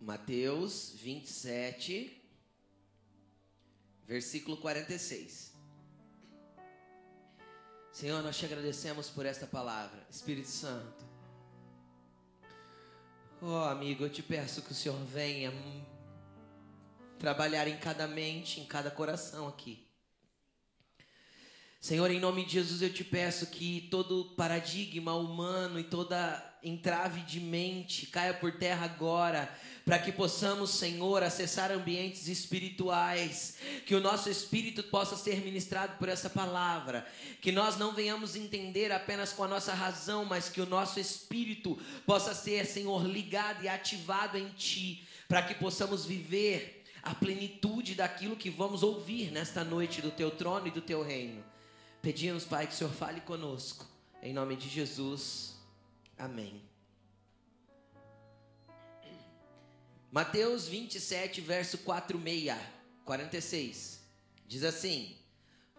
Mateus 27, versículo 46. Senhor, nós te agradecemos por esta palavra. Espírito Santo. Oh, amigo, eu te peço que o Senhor venha trabalhar em cada mente, em cada coração aqui. Senhor, em nome de Jesus, eu te peço que todo paradigma humano e toda entrave de mente caia por terra agora, para que possamos, Senhor, acessar ambientes espirituais, que o nosso espírito possa ser ministrado por essa palavra, que nós não venhamos entender apenas com a nossa razão, mas que o nosso espírito possa ser, Senhor, ligado e ativado em Ti, para que possamos viver a plenitude daquilo que vamos ouvir nesta noite do Teu trono e do Teu reino. Pedimos, Pai, que o Senhor fale conosco, em nome de Jesus. Amém. Mateus 27, verso 46, 46. Diz assim: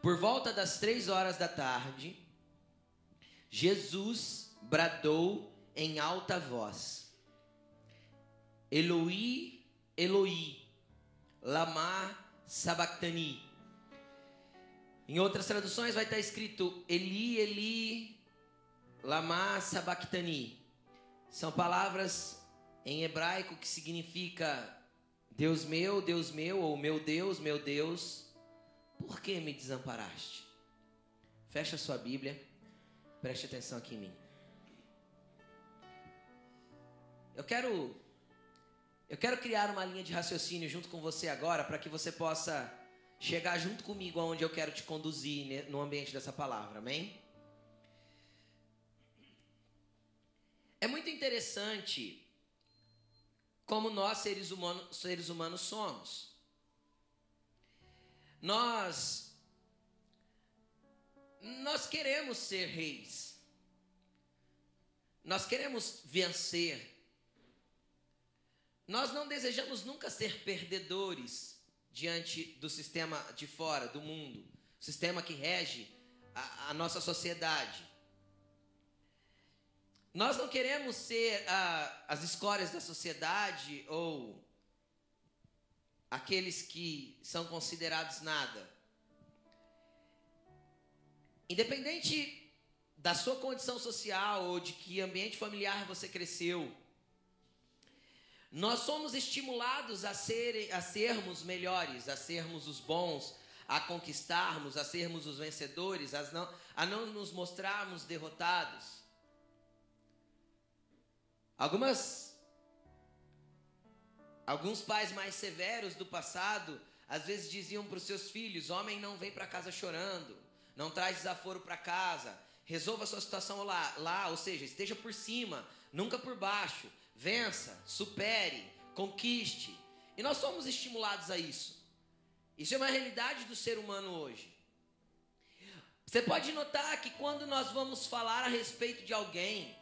Por volta das três horas da tarde, Jesus bradou em alta voz: Eloi, Eloi, lama sabachthani. Em outras traduções vai estar escrito Eli, Eli, lama sabachthani. São palavras em hebraico que significa Deus meu, Deus meu, ou meu Deus, meu Deus, por que me desamparaste? Fecha sua Bíblia, preste atenção aqui em mim. Eu quero eu quero criar uma linha de raciocínio junto com você agora para que você possa chegar junto comigo aonde eu quero te conduzir no ambiente dessa palavra, amém? É muito interessante como nós, seres humanos, seres humanos somos. Nós, nós queremos ser reis. Nós queremos vencer. Nós não desejamos nunca ser perdedores diante do sistema de fora, do mundo, sistema que rege a, a nossa sociedade. Nós não queremos ser as escórias da sociedade ou aqueles que são considerados nada. Independente da sua condição social ou de que ambiente familiar você cresceu, nós somos estimulados a, ser, a sermos melhores, a sermos os bons, a conquistarmos, a sermos os vencedores, a não, a não nos mostrarmos derrotados. Algumas alguns pais mais severos do passado às vezes diziam para os seus filhos: "Homem não vem para casa chorando, não traz desaforo para casa, resolva a sua situação lá, lá, ou seja, esteja por cima, nunca por baixo, vença, supere, conquiste". E nós somos estimulados a isso. Isso é uma realidade do ser humano hoje. Você pode notar que quando nós vamos falar a respeito de alguém,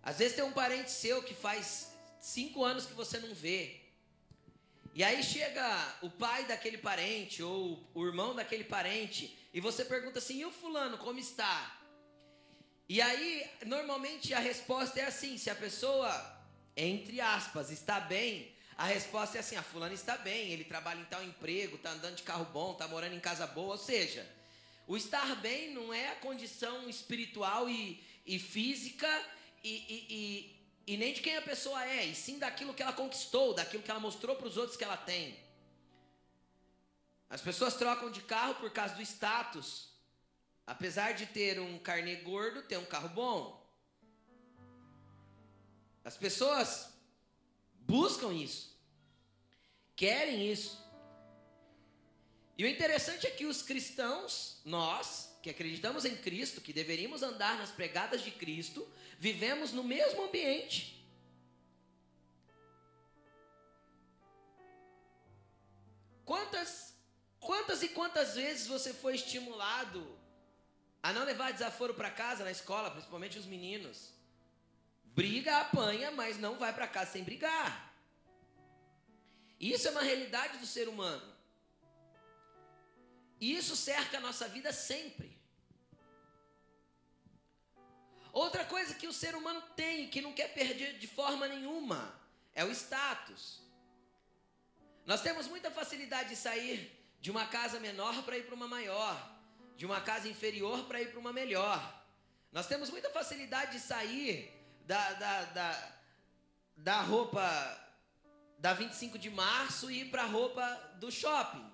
às vezes tem um parente seu que faz cinco anos que você não vê. E aí chega o pai daquele parente ou o irmão daquele parente e você pergunta assim: e o fulano, como está? E aí, normalmente a resposta é assim: se a pessoa, entre aspas, está bem, a resposta é assim: a ah, fulano está bem, ele trabalha em tal emprego, está andando de carro bom, está morando em casa boa. Ou seja, o estar bem não é a condição espiritual e, e física e, e, e, e nem de quem a pessoa é, e sim daquilo que ela conquistou, daquilo que ela mostrou para os outros que ela tem. As pessoas trocam de carro por causa do status. Apesar de ter um carnê gordo, ter um carro bom. As pessoas buscam isso, querem isso. E o interessante é que os cristãos, nós, que acreditamos em Cristo, que deveríamos andar nas pregadas de Cristo, vivemos no mesmo ambiente. Quantas, quantas e quantas vezes você foi estimulado a não levar desaforo para casa na escola, principalmente os meninos? Briga, apanha, mas não vai para casa sem brigar. Isso é uma realidade do ser humano. E isso cerca a nossa vida sempre. Outra coisa que o ser humano tem, que não quer perder de forma nenhuma, é o status. Nós temos muita facilidade de sair de uma casa menor para ir para uma maior, de uma casa inferior para ir para uma melhor. Nós temos muita facilidade de sair da, da, da, da roupa da 25 de março e ir para a roupa do shopping.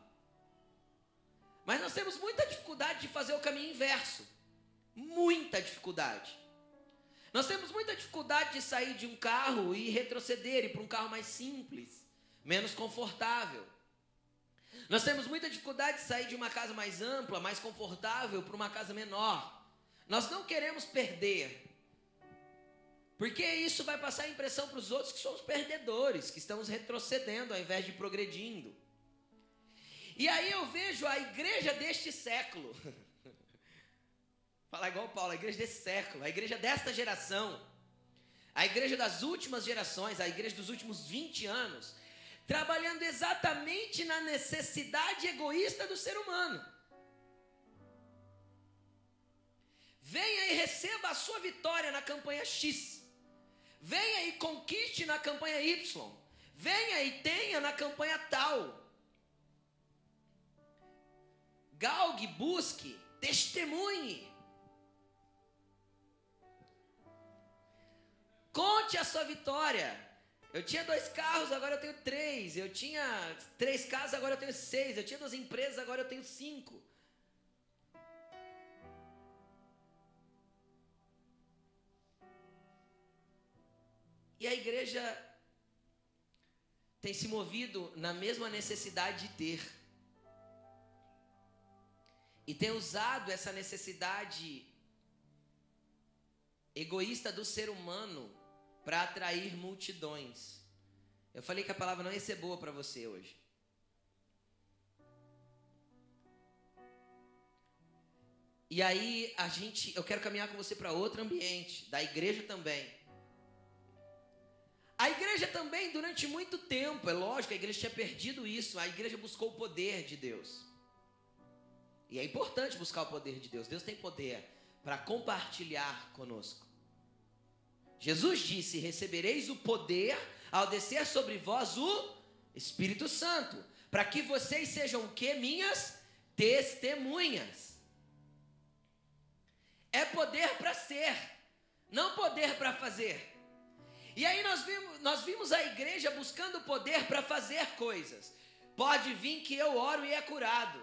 Mas nós temos muita dificuldade de fazer o caminho inverso. Muita dificuldade. Nós temos muita dificuldade de sair de um carro e retroceder e para um carro mais simples, menos confortável. Nós temos muita dificuldade de sair de uma casa mais ampla, mais confortável, para uma casa menor. Nós não queremos perder. Porque isso vai passar a impressão para os outros que somos perdedores, que estamos retrocedendo ao invés de progredindo. E aí eu vejo a igreja deste século. Falar igual Paulo, a igreja desse século, a igreja desta geração, a igreja das últimas gerações, a igreja dos últimos 20 anos, trabalhando exatamente na necessidade egoísta do ser humano. Venha e receba a sua vitória na campanha X. Venha e conquiste na campanha Y. Venha e tenha na campanha tal. Galgue, busque, testemunhe. Conte a sua vitória. Eu tinha dois carros, agora eu tenho três. Eu tinha três casas, agora eu tenho seis. Eu tinha duas empresas, agora eu tenho cinco. E a igreja tem se movido na mesma necessidade de ter. E tem usado essa necessidade egoísta do ser humano para atrair multidões. Eu falei que a palavra não ia ser boa para você hoje. E aí a gente, eu quero caminhar com você para outro ambiente, da igreja também. A igreja também, durante muito tempo, é lógico, a igreja tinha perdido isso, a igreja buscou o poder de Deus. E é importante buscar o poder de Deus. Deus tem poder para compartilhar conosco. Jesus disse: Recebereis o poder ao descer sobre vós o Espírito Santo, para que vocês sejam o que? Minhas testemunhas. É poder para ser, não poder para fazer. E aí nós vimos, nós vimos a igreja buscando poder para fazer coisas. Pode vir que eu oro e é curado.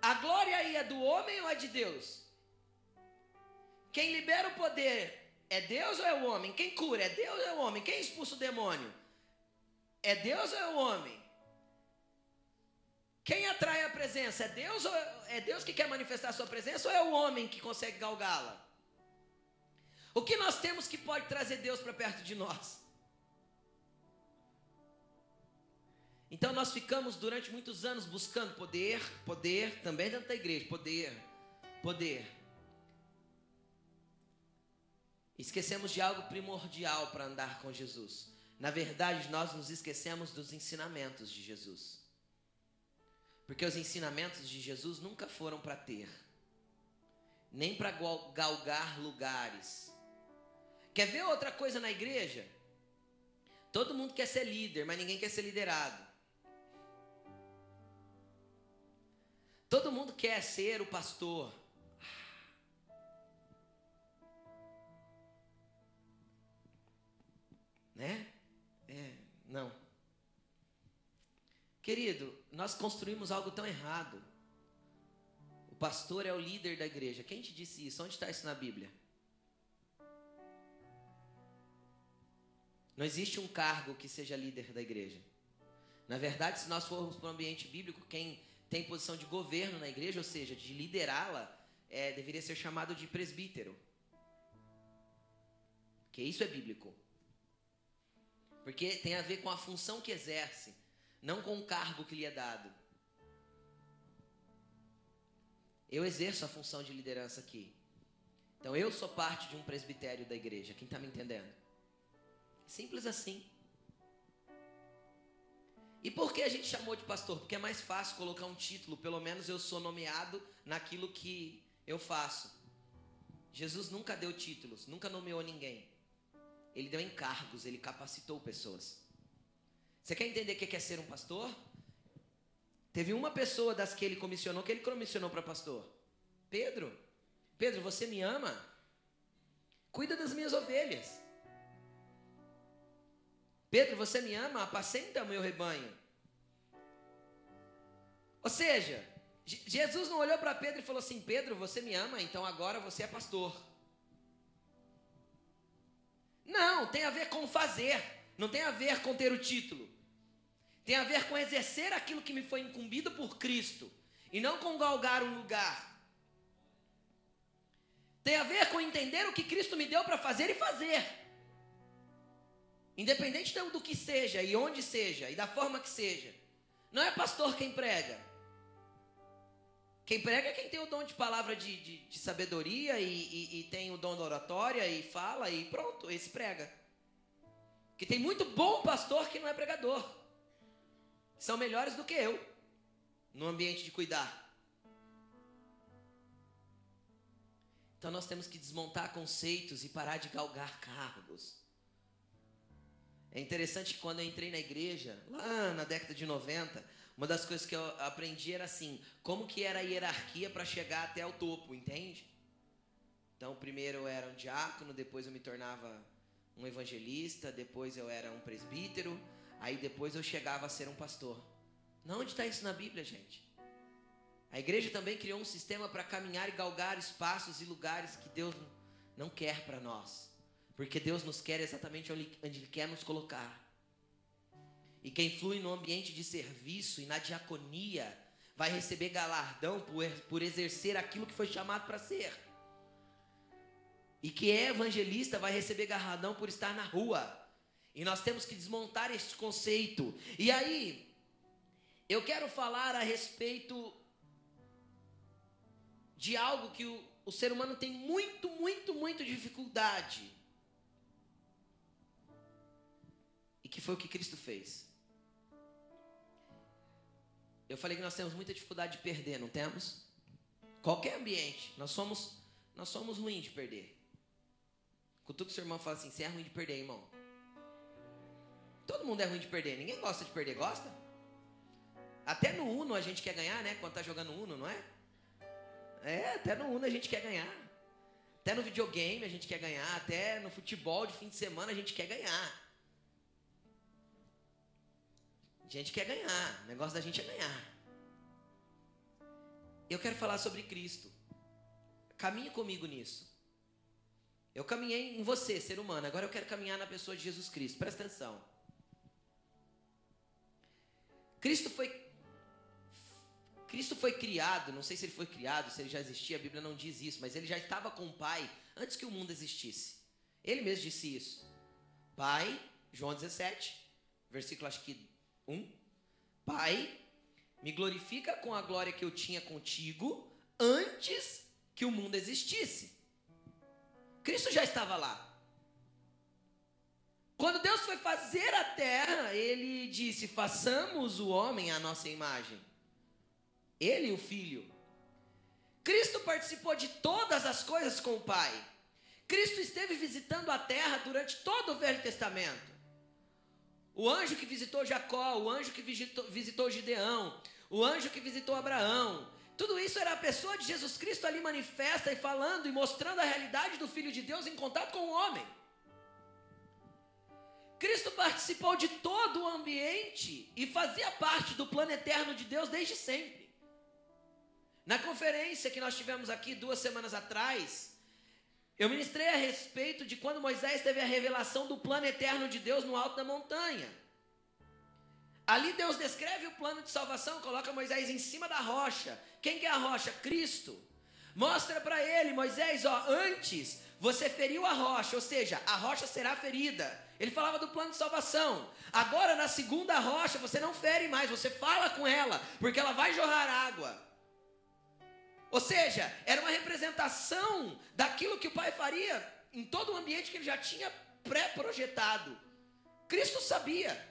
A glória aí é do homem ou é de Deus? Quem libera o poder é Deus ou é o homem? Quem cura é Deus ou é o homem? Quem expulsa o demônio? É Deus ou é o homem? Quem atrai a presença? É Deus ou é Deus que quer manifestar a sua presença ou é o homem que consegue galgá-la? O que nós temos que pode trazer Deus para perto de nós? Então nós ficamos durante muitos anos buscando poder, poder, também dentro da igreja, poder, poder. Esquecemos de algo primordial para andar com Jesus. Na verdade, nós nos esquecemos dos ensinamentos de Jesus. Porque os ensinamentos de Jesus nunca foram para ter, nem para galgar lugares. Quer ver outra coisa na igreja? Todo mundo quer ser líder, mas ninguém quer ser liderado. Todo mundo quer ser o pastor. Né? É, não. Querido, nós construímos algo tão errado. O pastor é o líder da igreja. Quem te disse isso? Onde está isso na Bíblia? Não existe um cargo que seja líder da igreja. Na verdade, se nós formos para o ambiente bíblico, quem tem posição de governo na igreja, ou seja, de liderá-la, é, deveria ser chamado de presbítero. Porque isso é bíblico. Porque tem a ver com a função que exerce, não com o cargo que lhe é dado. Eu exerço a função de liderança aqui. Então eu sou parte de um presbitério da igreja. Quem está me entendendo? Simples assim. E por que a gente chamou de pastor? Porque é mais fácil colocar um título, pelo menos eu sou nomeado naquilo que eu faço. Jesus nunca deu títulos, nunca nomeou ninguém. Ele deu encargos, ele capacitou pessoas. Você quer entender o que é ser um pastor? Teve uma pessoa das que ele comissionou, que ele comissionou para pastor. Pedro. Pedro, você me ama? Cuida das minhas ovelhas. Pedro, você me ama? Apacenta o meu rebanho. Ou seja, Jesus não olhou para Pedro e falou assim: Pedro, você me ama, então agora você é pastor. Não, tem a ver com fazer, não tem a ver com ter o título. Tem a ver com exercer aquilo que me foi incumbido por Cristo e não com galgar um lugar. Tem a ver com entender o que Cristo me deu para fazer e fazer. Independente do que seja e onde seja e da forma que seja. Não é pastor quem prega. Quem prega é quem tem o dom de palavra de, de, de sabedoria e, e, e, tem o dom da oratória e fala e pronto, esse prega. Que tem muito bom pastor que não é pregador. São melhores do que eu no ambiente de cuidar. Então nós temos que desmontar conceitos e parar de galgar cargos. É interessante que quando eu entrei na igreja, lá na década de 90, uma das coisas que eu aprendi era assim, como que era a hierarquia para chegar até o topo, entende? Então, primeiro eu era um diácono, depois eu me tornava um evangelista, depois eu era um presbítero, aí depois eu chegava a ser um pastor. Não, onde está isso na Bíblia, gente? A igreja também criou um sistema para caminhar e galgar espaços e lugares que Deus não quer para nós. Porque Deus nos quer exatamente onde Ele quer nos colocar. E quem flui no ambiente de serviço e na diaconia vai receber galardão por, por exercer aquilo que foi chamado para ser. E que é evangelista vai receber galardão por estar na rua. E nós temos que desmontar esse conceito. E aí, eu quero falar a respeito de algo que o, o ser humano tem muito, muito, muito dificuldade. E que foi o que Cristo fez. Eu falei que nós temos muita dificuldade de perder, não temos? Qualquer ambiente, nós somos nós somos ruins de perder. O seu irmão fala assim, você é ruim de perder, irmão. Todo mundo é ruim de perder, ninguém gosta de perder, gosta? Até no Uno a gente quer ganhar, né? Quando tá jogando Uno, não é? É, até no Uno a gente quer ganhar. Até no videogame a gente quer ganhar, até no futebol de fim de semana a gente quer ganhar. A gente quer ganhar, o negócio da gente é ganhar. Eu quero falar sobre Cristo. Caminhe comigo nisso. Eu caminhei em você, ser humano, agora eu quero caminhar na pessoa de Jesus Cristo. Presta atenção. Cristo foi Cristo foi criado, não sei se ele foi criado, se ele já existia, a Bíblia não diz isso, mas ele já estava com o Pai antes que o mundo existisse. Ele mesmo disse isso. Pai, João 17, versículo acho que 1. Pai, me glorifica com a glória que eu tinha contigo antes que o mundo existisse. Cristo já estava lá. Quando Deus foi fazer a terra, ele disse: façamos o homem à nossa imagem. Ele o filho. Cristo participou de todas as coisas com o Pai. Cristo esteve visitando a terra durante todo o Velho Testamento. O anjo que visitou Jacó, o anjo que visitou, visitou Gideão, o anjo que visitou Abraão. Tudo isso era a pessoa de Jesus Cristo ali manifesta e falando e mostrando a realidade do Filho de Deus em contato com o homem. Cristo participou de todo o ambiente e fazia parte do plano eterno de Deus desde sempre. Na conferência que nós tivemos aqui duas semanas atrás, eu ministrei a respeito de quando Moisés teve a revelação do plano eterno de Deus no alto da montanha. Ali Deus descreve o plano de salvação, coloca Moisés em cima da rocha. Quem que é a rocha? Cristo. Mostra para ele, Moisés, ó, antes você feriu a rocha, ou seja, a rocha será ferida. Ele falava do plano de salvação. Agora na segunda rocha você não fere mais, você fala com ela, porque ela vai jorrar água. Ou seja, era uma representação daquilo que o pai faria em todo o ambiente que ele já tinha pré-projetado. Cristo sabia.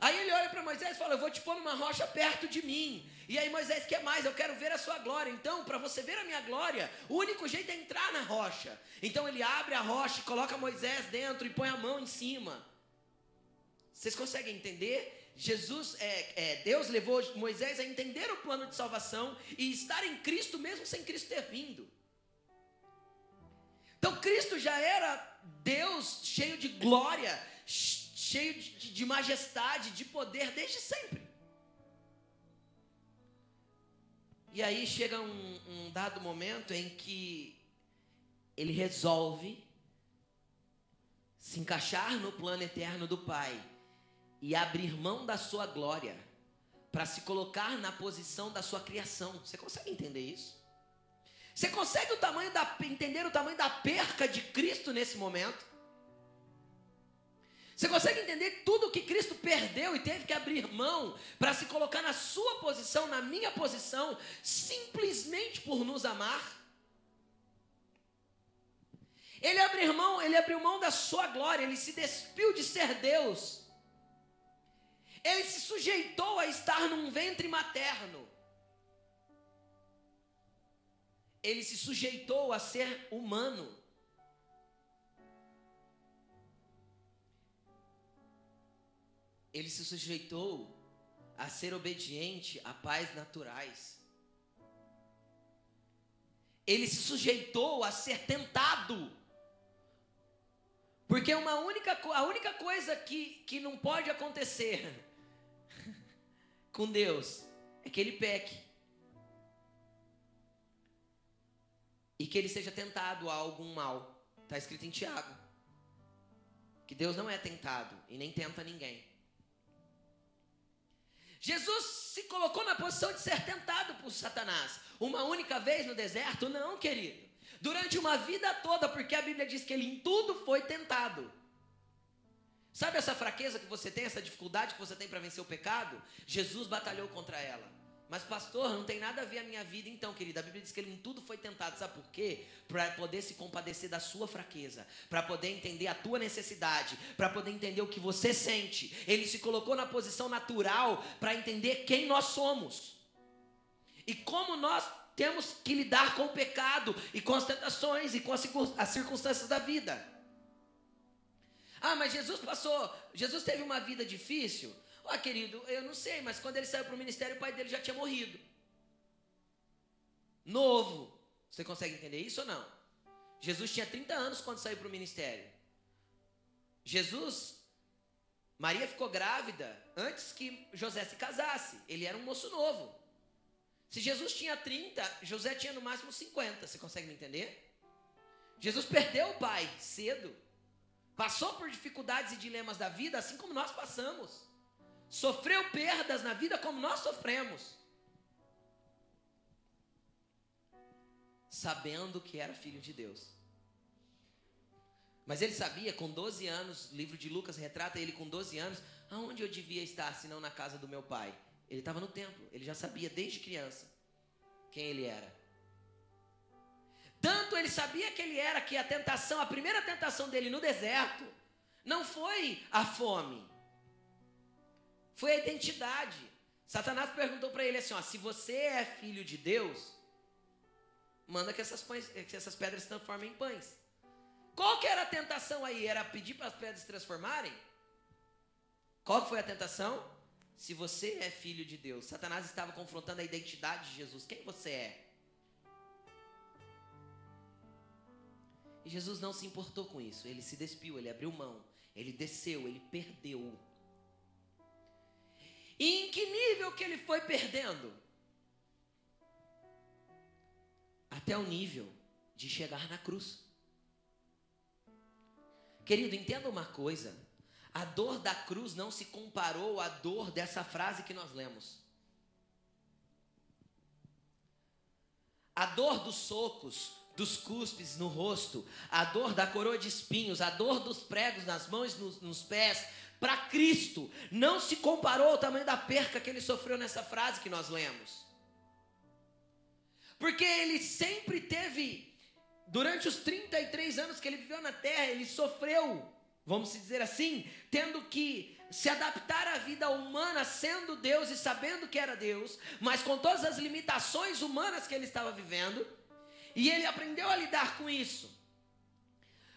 Aí ele olha para Moisés e fala: Eu vou te pôr numa rocha perto de mim. E aí Moisés quer mais, eu quero ver a sua glória. Então, para você ver a minha glória, o único jeito é entrar na rocha. Então ele abre a rocha, coloca Moisés dentro e põe a mão em cima. Vocês conseguem entender? Jesus, é, é, Deus levou Moisés a entender o plano de salvação e estar em Cristo mesmo sem Cristo ter vindo. Então Cristo já era Deus cheio de glória, cheio de, de majestade, de poder desde sempre. E aí chega um, um dado momento em que ele resolve se encaixar no plano eterno do Pai e abrir mão da sua glória para se colocar na posição da sua criação. Você consegue entender isso? Você consegue o tamanho da, entender o tamanho da perca de Cristo nesse momento? Você consegue entender tudo que Cristo perdeu e teve que abrir mão para se colocar na sua posição, na minha posição, simplesmente por nos amar? Ele abriu mão, ele abriu mão da sua glória, ele se despiu de ser Deus ele se sujeitou a estar num ventre materno. Ele se sujeitou a ser humano. Ele se sujeitou a ser obediente a pais naturais. Ele se sujeitou a ser tentado. Porque uma única, a única coisa que, que não pode acontecer com Deus é que ele peque. E que ele seja tentado a algum mal. Está escrito em Tiago. Que Deus não é tentado e nem tenta ninguém. Jesus se colocou na posição de ser tentado por Satanás. Uma única vez no deserto? Não, querido. Durante uma vida toda, porque a Bíblia diz que ele em tudo foi tentado. Sabe essa fraqueza que você tem, essa dificuldade que você tem para vencer o pecado? Jesus batalhou contra ela. Mas, pastor, não tem nada a ver a minha vida, então, querida. A Bíblia diz que ele em tudo foi tentado. Sabe por quê? Para poder se compadecer da sua fraqueza, para poder entender a tua necessidade, para poder entender o que você sente. Ele se colocou na posição natural para entender quem nós somos e como nós temos que lidar com o pecado e com as tentações e com as circunstâncias da vida. Ah, mas Jesus passou, Jesus teve uma vida difícil? Ah, querido, eu não sei, mas quando ele saiu para o ministério, o pai dele já tinha morrido. Novo. Você consegue entender isso ou não? Jesus tinha 30 anos quando saiu para o ministério. Jesus, Maria ficou grávida antes que José se casasse. Ele era um moço novo. Se Jesus tinha 30, José tinha no máximo 50. Você consegue me entender? Jesus perdeu o pai cedo. Passou por dificuldades e dilemas da vida, assim como nós passamos. Sofreu perdas na vida como nós sofremos. Sabendo que era filho de Deus. Mas ele sabia, com 12 anos, o livro de Lucas retrata ele com 12 anos, aonde eu devia estar, se não na casa do meu pai? Ele estava no templo, ele já sabia desde criança quem ele era. Tanto ele sabia que ele era que a tentação, a primeira tentação dele no deserto, não foi a fome, foi a identidade. Satanás perguntou para ele assim: ó, se você é filho de Deus, manda que essas, pães, que essas pedras se transformem em pães. Qual que era a tentação aí? Era pedir para as pedras se transformarem? Qual que foi a tentação? Se você é filho de Deus, Satanás estava confrontando a identidade de Jesus. Quem você é? E Jesus não se importou com isso. Ele se despiu, ele abriu mão, ele desceu, ele perdeu. E em que nível que ele foi perdendo? Até o nível de chegar na cruz. Querido, entenda uma coisa. A dor da cruz não se comparou à dor dessa frase que nós lemos. A dor dos socos, dos cuspes no rosto, a dor da coroa de espinhos, a dor dos pregos nas mãos e nos, nos pés, para Cristo, não se comparou ao tamanho da perca que ele sofreu nessa frase que nós lemos. Porque ele sempre teve, durante os 33 anos que ele viveu na terra, ele sofreu, vamos dizer assim, tendo que se adaptar à vida humana sendo Deus e sabendo que era Deus, mas com todas as limitações humanas que ele estava vivendo, e ele aprendeu a lidar com isso.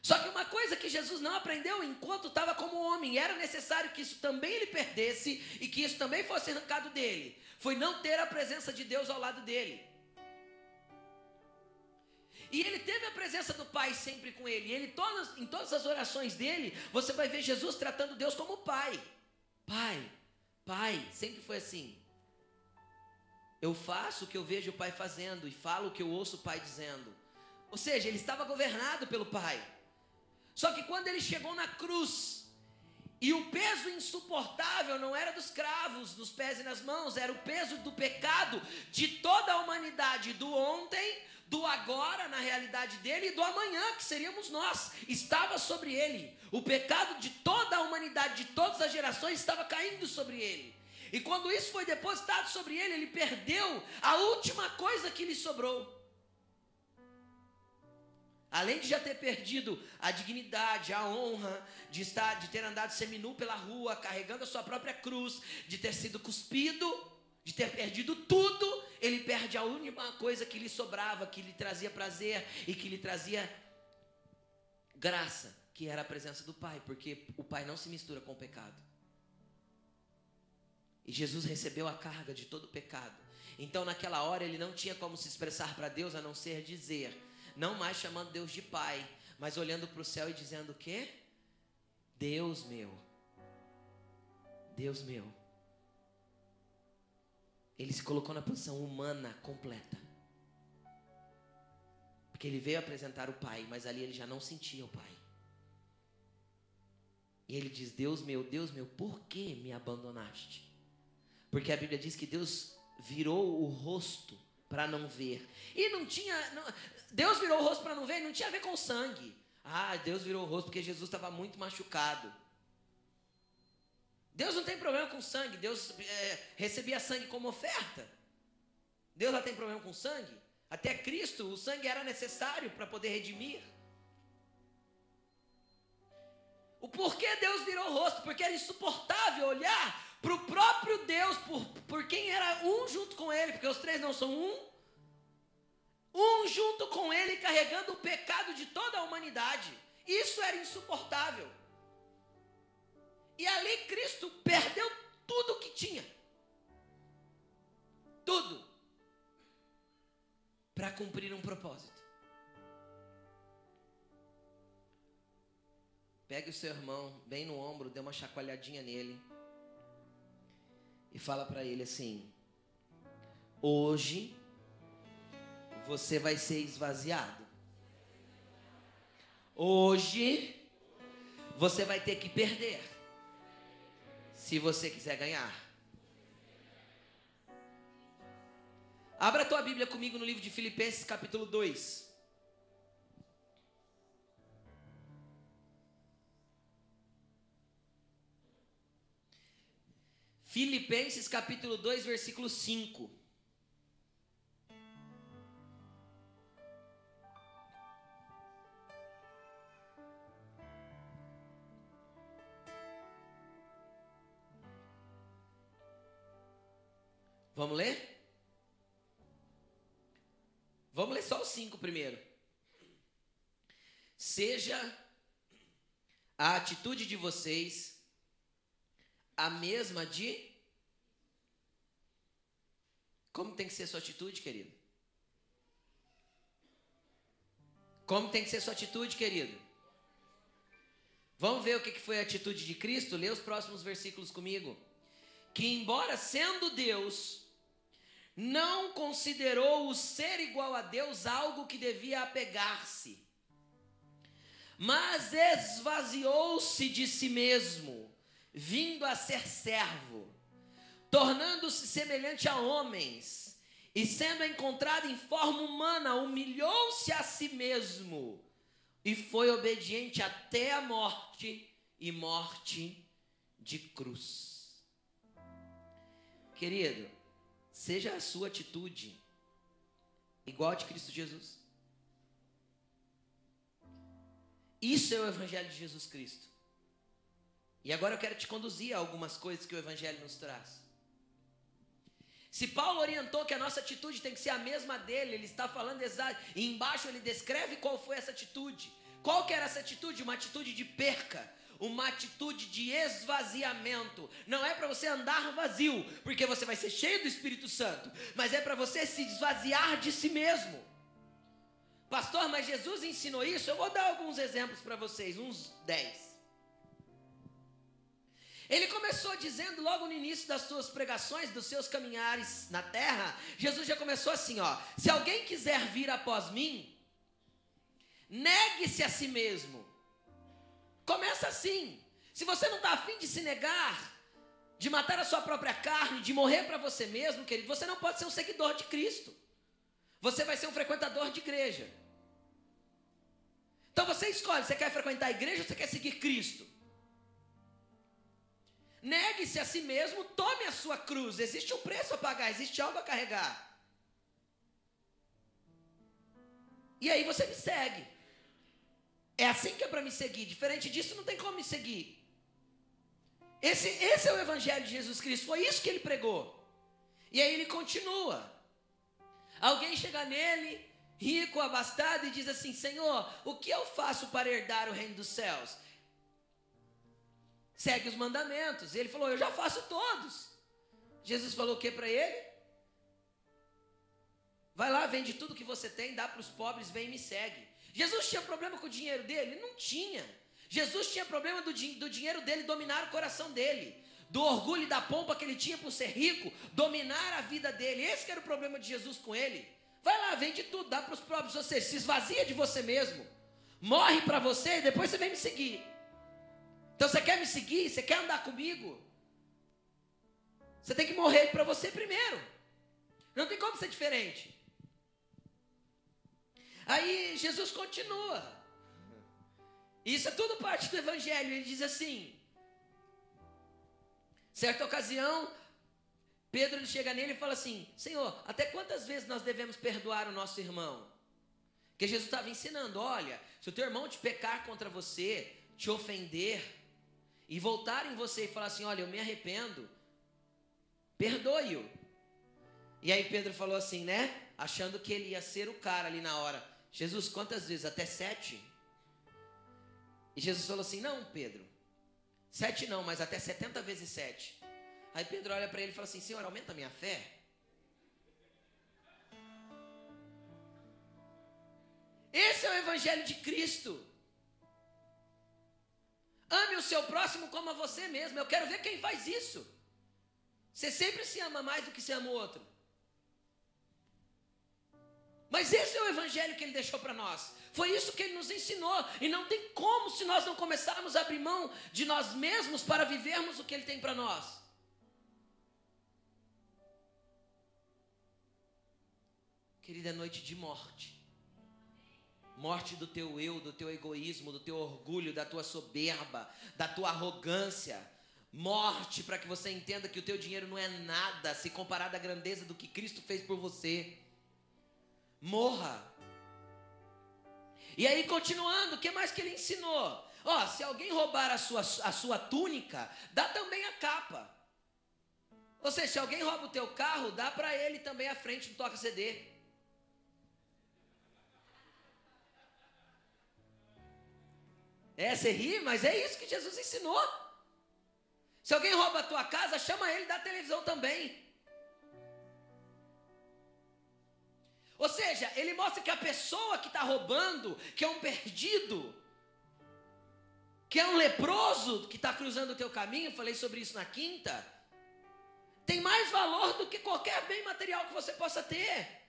Só que uma coisa que Jesus não aprendeu enquanto estava como homem, era necessário que isso também ele perdesse e que isso também fosse arrancado dele, foi não ter a presença de Deus ao lado dele. E ele teve a presença do Pai sempre com ele. Ele, todas, em todas as orações dele, você vai ver Jesus tratando Deus como Pai. Pai, Pai, sempre foi assim. Eu faço o que eu vejo o Pai fazendo e falo o que eu ouço o Pai dizendo. Ou seja, ele estava governado pelo Pai. Só que quando ele chegou na cruz, e o peso insuportável não era dos cravos, nos pés e nas mãos, era o peso do pecado de toda a humanidade, do ontem, do agora na realidade dele e do amanhã, que seríamos nós, estava sobre ele. O pecado de toda a humanidade, de todas as gerações, estava caindo sobre ele. E quando isso foi depositado sobre ele, ele perdeu a última coisa que lhe sobrou. Além de já ter perdido a dignidade, a honra de estar, de ter andado seminu pela rua, carregando a sua própria cruz, de ter sido cuspido, de ter perdido tudo, ele perde a única coisa que lhe sobrava, que lhe trazia prazer e que lhe trazia graça, que era a presença do Pai, porque o Pai não se mistura com o pecado. E Jesus recebeu a carga de todo o pecado. Então, naquela hora, ele não tinha como se expressar para Deus a não ser dizer, não mais chamando Deus de Pai, mas olhando para o céu e dizendo o quê? Deus meu. Deus meu. Ele se colocou na posição humana completa. Porque ele veio apresentar o Pai, mas ali ele já não sentia o Pai. E ele diz: Deus meu, Deus meu, por que me abandonaste? Porque a Bíblia diz que Deus virou o rosto para não ver. E não tinha. Não, Deus virou o rosto para não ver, não tinha a ver com sangue. Ah, Deus virou o rosto porque Jesus estava muito machucado. Deus não tem problema com sangue. Deus é, recebia sangue como oferta. Deus não tem problema com sangue. Até Cristo, o sangue era necessário para poder redimir. O porquê Deus virou o rosto? Porque era insuportável olhar para o próprio Deus, por, por quem era um junto com ele, porque os três não são um. Um junto com ele carregando o pecado de toda a humanidade. Isso era insuportável. E ali Cristo perdeu tudo o que tinha. Tudo. Para cumprir um propósito. Pegue o seu irmão bem no ombro, dê uma chacoalhadinha nele. E fala para ele assim: Hoje você vai ser esvaziado. Hoje você vai ter que perder se você quiser ganhar. Abra a tua Bíblia comigo no livro de Filipenses, capítulo 2. Filipenses capítulo 2, versículo 5. Vamos ler? Vamos ler só os cinco primeiro. Seja a atitude de vocês a mesma de. Como tem que ser sua atitude, querido? Como tem que ser sua atitude, querido? Vamos ver o que foi a atitude de Cristo? Lê os próximos versículos comigo. Que, embora sendo Deus, não considerou o ser igual a Deus algo que devia apegar-se, mas esvaziou-se de si mesmo, vindo a ser servo, tornando-se semelhante a homens, e sendo encontrado em forma humana, humilhou-se a si mesmo e foi obediente até a morte e morte de cruz. Querido, Seja a sua atitude igual a de Cristo Jesus. Isso é o Evangelho de Jesus Cristo. E agora eu quero te conduzir a algumas coisas que o Evangelho nos traz. Se Paulo orientou que a nossa atitude tem que ser a mesma dele, ele está falando exato. E embaixo ele descreve qual foi essa atitude. Qual que era essa atitude? Uma atitude de perca, uma atitude de esvaziamento. Não é para você andar vazio, porque você vai ser cheio do Espírito Santo, mas é para você se esvaziar de si mesmo. Pastor, mas Jesus ensinou isso? Eu vou dar alguns exemplos para vocês, uns 10. Ele começou dizendo logo no início das suas pregações, dos seus caminhares na terra, Jesus já começou assim, ó: Se alguém quiser vir após mim, negue-se a si mesmo. Começa assim. Se você não está afim de se negar, de matar a sua própria carne, de morrer para você mesmo, querido, você não pode ser um seguidor de Cristo. Você vai ser um frequentador de igreja. Então você escolhe, você quer frequentar a igreja ou você quer seguir Cristo? Negue-se a si mesmo, tome a sua cruz. Existe um preço a pagar, existe algo a carregar. E aí você me segue. É assim que é para me seguir. Diferente disso, não tem como me seguir. Esse, esse é o Evangelho de Jesus Cristo. Foi isso que ele pregou. E aí ele continua. Alguém chega nele, rico, abastado, e diz assim: Senhor, o que eu faço para herdar o reino dos céus? Segue os mandamentos. Ele falou: Eu já faço todos. Jesus falou o que para ele? Vai lá, vende tudo que você tem, dá para os pobres, vem e me segue. Jesus tinha problema com o dinheiro dele? Não tinha. Jesus tinha problema do, do dinheiro dele dominar o coração dele. Do orgulho e da pompa que ele tinha por ser rico, dominar a vida dele. Esse era o problema de Jesus com ele. Vai lá, vende tudo, dá para os pobres. Ou seja, se esvazia de você mesmo. Morre para você e depois você vem me seguir. Então você quer me seguir? Você quer andar comigo? Você tem que morrer para você primeiro. Não tem como ser diferente. Aí Jesus continua. Isso é tudo parte do Evangelho. Ele diz assim: certa ocasião, Pedro chega nele e fala assim: Senhor, até quantas vezes nós devemos perdoar o nosso irmão? Porque Jesus estava ensinando: olha, se o teu irmão te pecar contra você, te ofender, e voltar em você e falar assim: Olha, eu me arrependo, perdoe-o. E aí Pedro falou assim, né? Achando que ele ia ser o cara ali na hora. Jesus, quantas vezes? Até sete? E Jesus falou assim: Não, Pedro, sete não, mas até setenta vezes sete. Aí Pedro olha para ele e fala assim: Senhor, aumenta a minha fé. Esse é o Evangelho de Cristo. Seu próximo como a você mesmo. Eu quero ver quem faz isso. Você sempre se ama mais do que se ama o outro. Mas esse é o evangelho que ele deixou para nós. Foi isso que ele nos ensinou. E não tem como se nós não começarmos a abrir mão de nós mesmos para vivermos o que ele tem para nós. Querida, é noite de morte. Morte do teu eu, do teu egoísmo, do teu orgulho, da tua soberba, da tua arrogância. Morte para que você entenda que o teu dinheiro não é nada se comparado à grandeza do que Cristo fez por você. Morra. E aí, continuando, o que mais que ele ensinou? Ó, oh, se alguém roubar a sua, a sua túnica, dá também a capa. Ou seja, se alguém rouba o teu carro, dá para ele também a frente do toca É, você ri, mas é isso que Jesus ensinou. Se alguém rouba a tua casa, chama ele da televisão também. Ou seja, ele mostra que a pessoa que está roubando, que é um perdido, que é um leproso que está cruzando o teu caminho, falei sobre isso na quinta, tem mais valor do que qualquer bem material que você possa ter.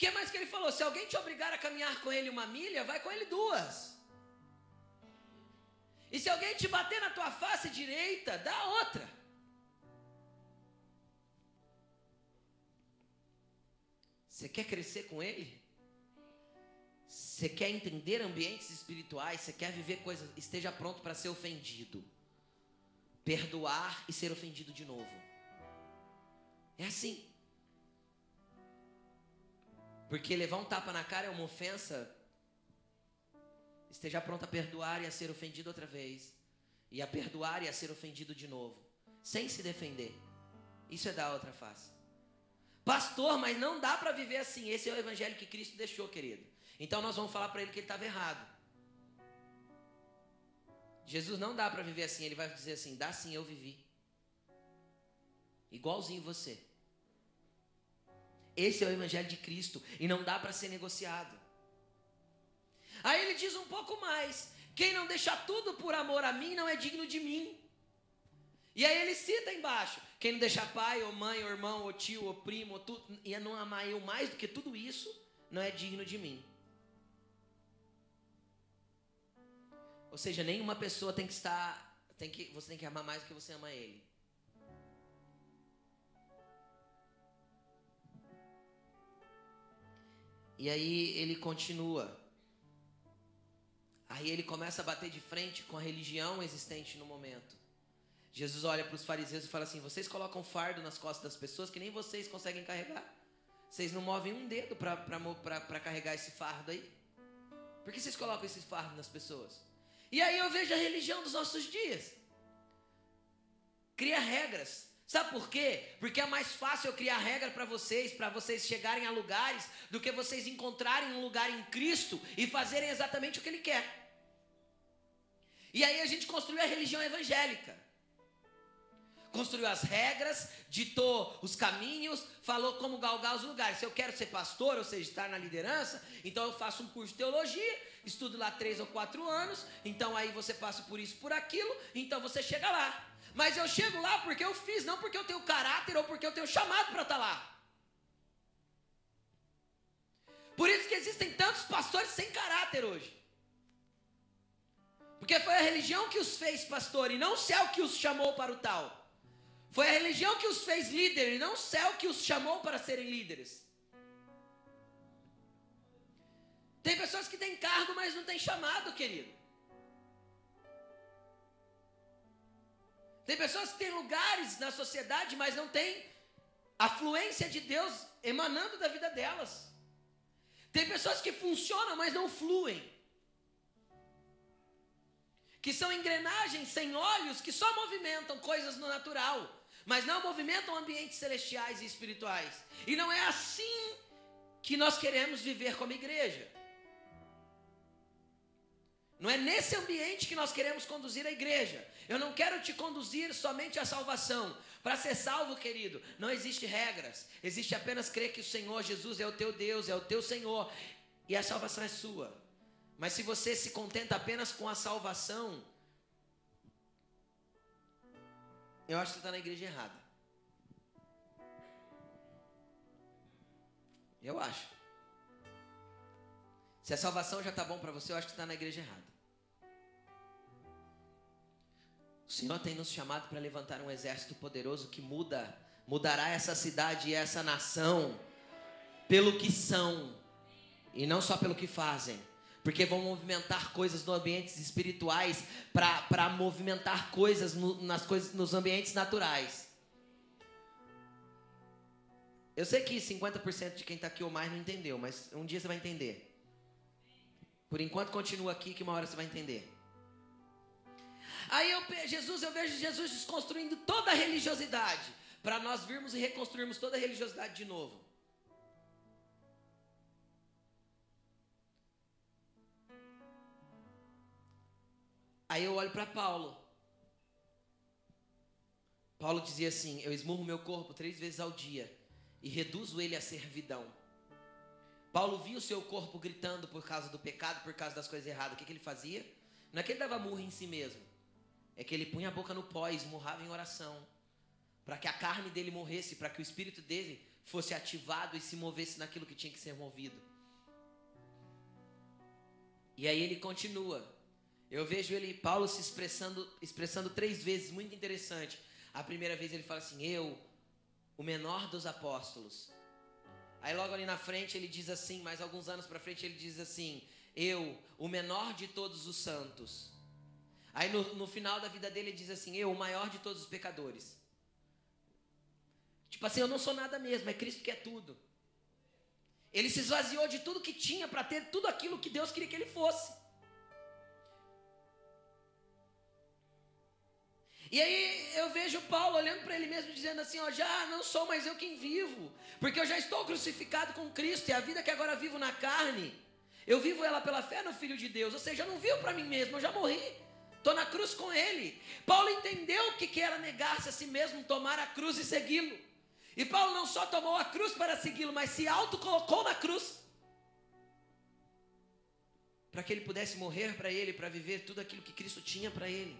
Que mais que ele falou? Se alguém te obrigar a caminhar com ele uma milha, vai com ele duas. E se alguém te bater na tua face direita, dá outra. Você quer crescer com ele? Você quer entender ambientes espirituais? Você quer viver coisas? Esteja pronto para ser ofendido. Perdoar e ser ofendido de novo. É assim. Porque levar um tapa na cara é uma ofensa esteja pronto a perdoar e a ser ofendido outra vez, e a perdoar e a ser ofendido de novo, sem se defender. Isso é dar outra face. Pastor, mas não dá para viver assim. Esse é o evangelho que Cristo deixou, querido. Então nós vamos falar para ele que ele estava errado. Jesus não dá para viver assim. Ele vai dizer assim: dá sim, eu vivi. Igualzinho você. Esse é o evangelho de Cristo e não dá para ser negociado. Aí ele diz um pouco mais: quem não deixa tudo por amor a mim não é digno de mim. E aí ele cita embaixo: quem não deixa pai, ou mãe, ou irmão, ou tio, ou primo, ou tudo, e não amar eu mais do que tudo isso, não é digno de mim. Ou seja, nenhuma pessoa tem que estar, tem que, você tem que amar mais do que você ama ele. E aí ele continua. Aí ele começa a bater de frente com a religião existente no momento. Jesus olha para os fariseus e fala assim: Vocês colocam fardo nas costas das pessoas que nem vocês conseguem carregar. Vocês não movem um dedo para carregar esse fardo aí. Por que vocês colocam esse fardo nas pessoas? E aí eu vejo a religião dos nossos dias. Cria regras. Sabe por quê? Porque é mais fácil eu criar regra para vocês, para vocês chegarem a lugares, do que vocês encontrarem um lugar em Cristo e fazerem exatamente o que Ele quer. E aí a gente construiu a religião evangélica construiu as regras, ditou os caminhos, falou como galgar os lugares. Se eu quero ser pastor, ou seja, estar na liderança, então eu faço um curso de teologia, estudo lá três ou quatro anos, então aí você passa por isso, por aquilo, então você chega lá. Mas eu chego lá porque eu fiz, não porque eu tenho caráter ou porque eu tenho chamado para estar tá lá. Por isso que existem tantos pastores sem caráter hoje. Porque foi a religião que os fez pastor e não o céu que os chamou para o tal. Foi a religião que os fez líderes, não o céu que os chamou para serem líderes. Tem pessoas que têm cargo, mas não têm chamado, querido. Tem pessoas que têm lugares na sociedade, mas não têm a fluência de Deus emanando da vida delas. Tem pessoas que funcionam, mas não fluem. Que são engrenagens sem olhos que só movimentam coisas no natural mas não movimentam ambientes celestiais e espirituais. E não é assim que nós queremos viver como igreja. Não é nesse ambiente que nós queremos conduzir a igreja. Eu não quero te conduzir somente à salvação. Para ser salvo, querido, não existe regras. Existe apenas crer que o Senhor Jesus é o teu Deus, é o teu Senhor. E a salvação é sua. Mas se você se contenta apenas com a salvação, Eu acho que você está na igreja errada. Eu acho. Se a salvação já está bom para você, eu acho que está na igreja errada. O Senhor tem nos chamado para levantar um exército poderoso que muda, mudará essa cidade e essa nação pelo que são e não só pelo que fazem porque vão movimentar coisas no ambientes espirituais para movimentar coisas no, nas coisas nos ambientes naturais. Eu sei que 50% de quem está aqui ou mais não entendeu, mas um dia você vai entender. Por enquanto continua aqui que uma hora você vai entender. Aí eu, Jesus, eu vejo Jesus desconstruindo toda a religiosidade para nós virmos e reconstruirmos toda a religiosidade de novo. Aí eu olho para Paulo. Paulo dizia assim: Eu esmurro meu corpo três vezes ao dia e reduzo ele à servidão. Paulo via o seu corpo gritando por causa do pecado, por causa das coisas erradas. O que, que ele fazia? Não é que ele dava murro em si mesmo, é que ele punha a boca no pó e esmurrava em oração, para que a carne dele morresse, para que o espírito dele fosse ativado e se movesse naquilo que tinha que ser movido. E aí ele continua. Eu vejo ele, Paulo, se expressando, expressando três vezes, muito interessante. A primeira vez ele fala assim: Eu, o menor dos apóstolos. Aí logo ali na frente ele diz assim, mais alguns anos para frente ele diz assim: Eu, o menor de todos os santos. Aí no, no final da vida dele ele diz assim: Eu, o maior de todos os pecadores. Tipo assim, eu não sou nada mesmo, é Cristo que é tudo. Ele se esvaziou de tudo que tinha para ter tudo aquilo que Deus queria que ele fosse. E aí eu vejo Paulo olhando para ele mesmo dizendo assim: ó, já não sou mais eu quem vivo, porque eu já estou crucificado com Cristo e a vida que agora vivo na carne, eu vivo ela pela fé no Filho de Deus. Ou seja, eu não vivo para mim mesmo, eu já morri. Estou na cruz com ele. Paulo entendeu o que era negar-se a si mesmo, tomar a cruz e segui-lo. E Paulo não só tomou a cruz para segui-lo, mas se auto-colocou na cruz. Para que ele pudesse morrer para ele, para viver tudo aquilo que Cristo tinha para ele.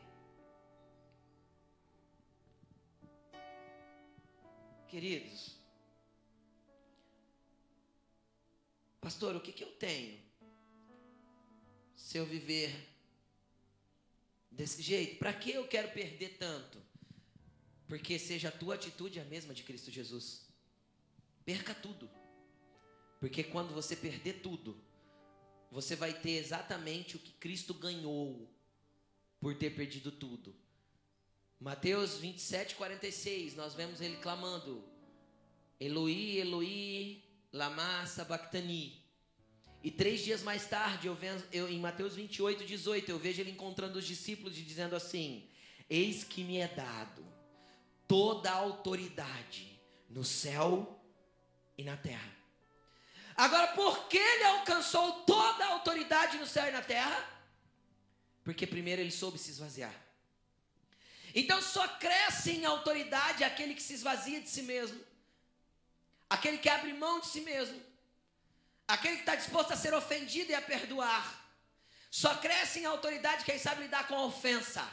Queridos, pastor, o que, que eu tenho se eu viver desse jeito? Para que eu quero perder tanto? Porque seja a tua atitude a mesma de Cristo Jesus. Perca tudo. Porque quando você perder tudo, você vai ter exatamente o que Cristo ganhou por ter perdido tudo. Mateus 27, 46, nós vemos ele clamando: Eloi, Eloi, lama sabachthani. E três dias mais tarde, eu, venho, eu, em Mateus 28, 18, eu vejo ele encontrando os discípulos e dizendo assim: Eis que me é dado toda a autoridade no céu e na terra. Agora, por que ele alcançou toda a autoridade no céu e na terra? Porque primeiro ele soube se esvaziar. Então só cresce em autoridade aquele que se esvazia de si mesmo, aquele que abre mão de si mesmo, aquele que está disposto a ser ofendido e a perdoar. Só cresce em autoridade quem sabe lidar com a ofensa.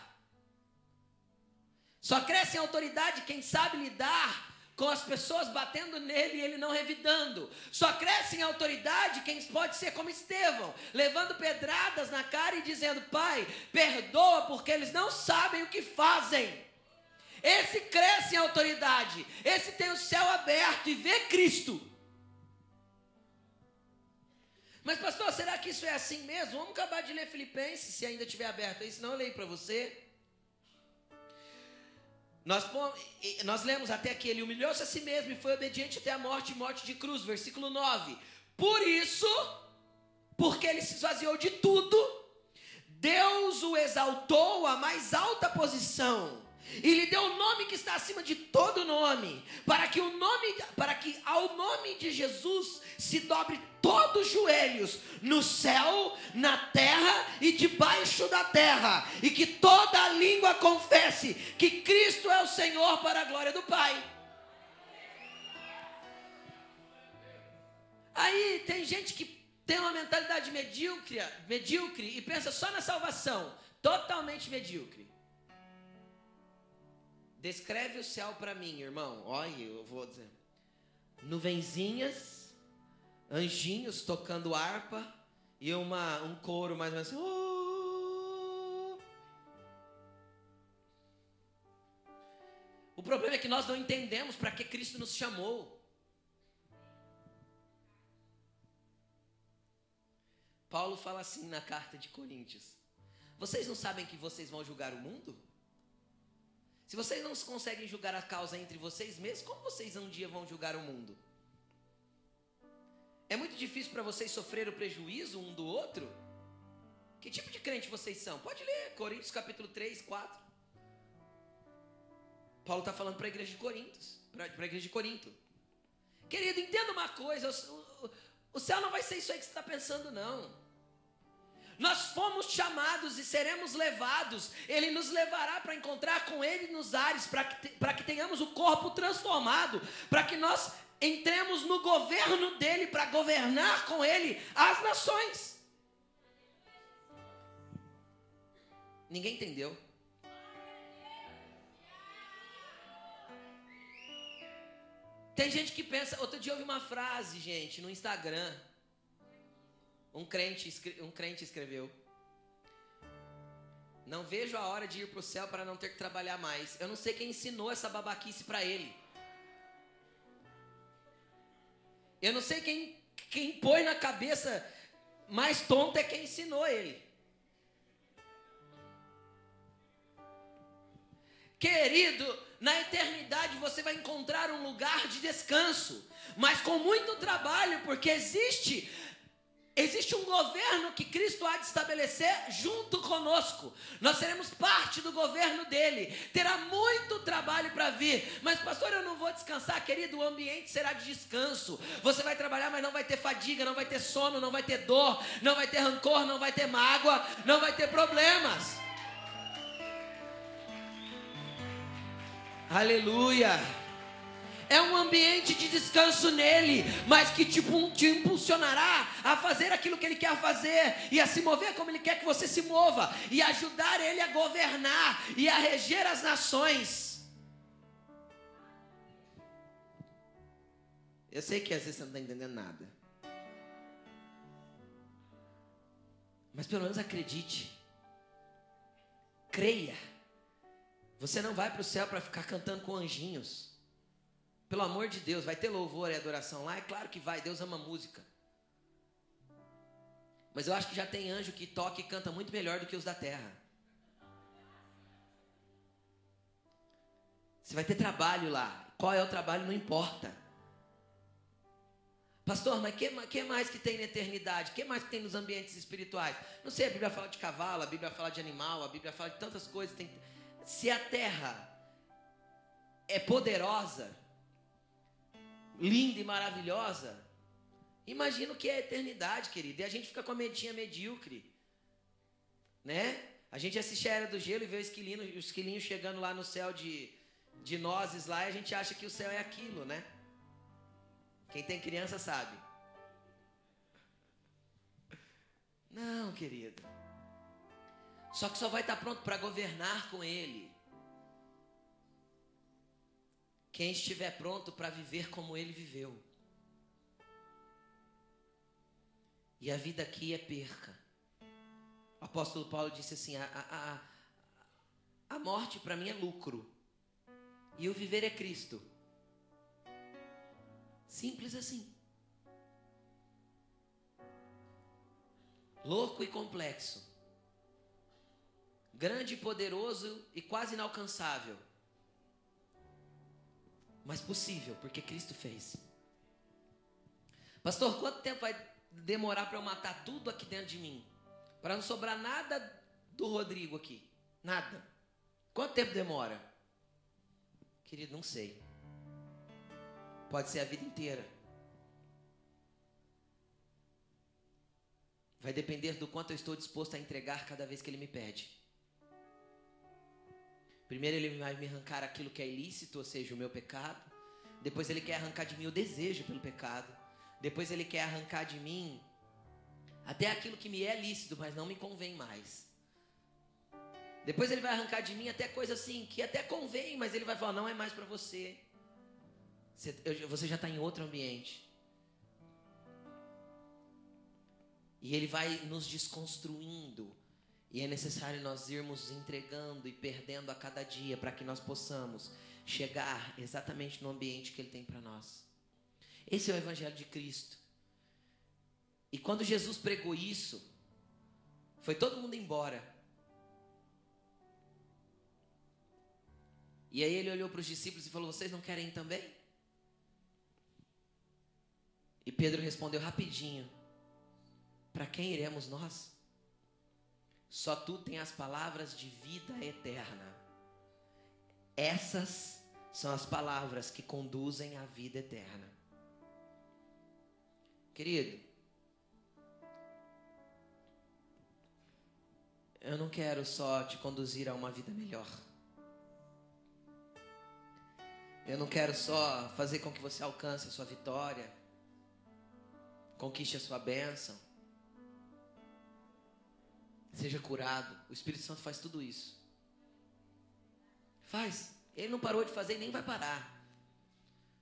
Só cresce em autoridade quem sabe lidar com as pessoas batendo nele e ele não revidando. Só cresce em autoridade quem pode ser como Estevão, levando pedradas na cara e dizendo: Pai, perdoa porque eles não sabem o que fazem. Esse cresce em autoridade, esse tem o céu aberto e vê Cristo. Mas, pastor, será que isso é assim mesmo? Vamos acabar de ler Filipenses, se ainda estiver aberto aí, senão eu leio para você. Nós, nós lemos até que ele humilhou-se a si mesmo e foi obediente até a morte morte de cruz, versículo 9. Por isso, porque ele se esvaziou de tudo, Deus o exaltou à mais alta posição e lhe deu o nome que está acima de todo nome, para que o nome, para que ao nome de Jesus se dobre todos os joelhos no céu, na terra e debaixo da terra, e que toda língua confesse que Cristo é o Senhor para a glória do Pai. Aí tem gente que tem uma mentalidade medíocre, medíocre e pensa só na salvação, totalmente medíocre. Descreve o céu para mim, irmão. Olha, eu vou dizer. Nuvenzinhas, anjinhos tocando harpa e uma, um coro mais ou menos assim. Oh! O problema é que nós não entendemos para que Cristo nos chamou. Paulo fala assim na carta de Coríntios: Vocês não sabem que vocês vão julgar o mundo? Se vocês não conseguem julgar a causa entre vocês mesmos, como vocês um dia vão julgar o mundo? É muito difícil para vocês sofrer o prejuízo um do outro? Que tipo de crente vocês são? Pode ler, Coríntios capítulo 3, 4. Paulo está falando para a igreja de para a igreja de Corinto. Querido, entenda uma coisa: o, o, o céu não vai ser isso aí que você está pensando, não. Nós fomos chamados e seremos levados. Ele nos levará para encontrar com Ele nos ares, para que, que tenhamos o corpo transformado, para que nós entremos no governo dele, para governar com Ele as nações. Ninguém entendeu. Tem gente que pensa. Outro dia eu ouvi uma frase, gente, no Instagram. Um crente, um crente escreveu: Não vejo a hora de ir para o céu para não ter que trabalhar mais. Eu não sei quem ensinou essa babaquice para ele. Eu não sei quem, quem põe na cabeça mais tonto é quem ensinou ele. Querido, na eternidade você vai encontrar um lugar de descanso, mas com muito trabalho, porque existe Existe um governo que Cristo há de estabelecer junto conosco. Nós seremos parte do governo dele. Terá muito trabalho para vir. Mas, pastor, eu não vou descansar, querido. O ambiente será de descanso. Você vai trabalhar, mas não vai ter fadiga, não vai ter sono, não vai ter dor, não vai ter rancor, não vai ter mágoa, não vai ter problemas. Aleluia é um ambiente de descanso nele, mas que te, te impulsionará a fazer aquilo que ele quer fazer e a se mover como ele quer que você se mova e ajudar ele a governar e a reger as nações. Eu sei que às vezes você não está entendendo nada, mas pelo menos acredite, creia. Você não vai para o céu para ficar cantando com anjinhos. Pelo amor de Deus, vai ter louvor e adoração lá? É claro que vai, Deus ama música. Mas eu acho que já tem anjo que toca e canta muito melhor do que os da terra. Você vai ter trabalho lá. Qual é o trabalho? Não importa. Pastor, mas o que, que, mais que tem na eternidade? O que mais que tem nos ambientes espirituais? Não sei, a Bíblia fala de cavalo, a Bíblia fala de animal, a Bíblia fala de tantas coisas. Tem... Se a terra é poderosa, linda e maravilhosa, imagina o que é a eternidade, querido. E a gente fica com a medinha medíocre, né? A gente assiste a Era do Gelo e vê o esquilinho, o esquilinho chegando lá no céu de, de nozes lá e a gente acha que o céu é aquilo, né? Quem tem criança sabe. Não, querido. Só que só vai estar pronto para governar com Ele quem estiver pronto para viver como ele viveu. E a vida aqui é perca. O apóstolo Paulo disse assim: a, a, a morte para mim é lucro, e o viver é Cristo. Simples assim. Louco e complexo. Grande e poderoso e quase inalcançável mas possível, porque Cristo fez. Pastor, quanto tempo vai demorar para eu matar tudo aqui dentro de mim? Para não sobrar nada do Rodrigo aqui. Nada. Quanto tempo demora? Querido, não sei. Pode ser a vida inteira. Vai depender do quanto eu estou disposto a entregar cada vez que ele me pede. Primeiro ele vai me arrancar aquilo que é ilícito, ou seja, o meu pecado. Depois ele quer arrancar de mim o desejo pelo pecado. Depois ele quer arrancar de mim até aquilo que me é lícito, mas não me convém mais. Depois ele vai arrancar de mim até coisa assim que até convém, mas ele vai falar: não é mais para você. Você já está em outro ambiente. E ele vai nos desconstruindo e é necessário nós irmos entregando e perdendo a cada dia para que nós possamos chegar exatamente no ambiente que Ele tem para nós. Esse é o Evangelho de Cristo. E quando Jesus pregou isso, foi todo mundo embora. E aí ele olhou para os discípulos e falou: Vocês não querem também? E Pedro respondeu rapidinho: Para quem iremos nós? Só tu tem as palavras de vida eterna. Essas são as palavras que conduzem à vida eterna. Querido, eu não quero só te conduzir a uma vida melhor. Eu não quero só fazer com que você alcance a sua vitória, conquiste a sua bênção seja curado. O Espírito Santo faz tudo isso. Faz. Ele não parou de fazer e nem vai parar.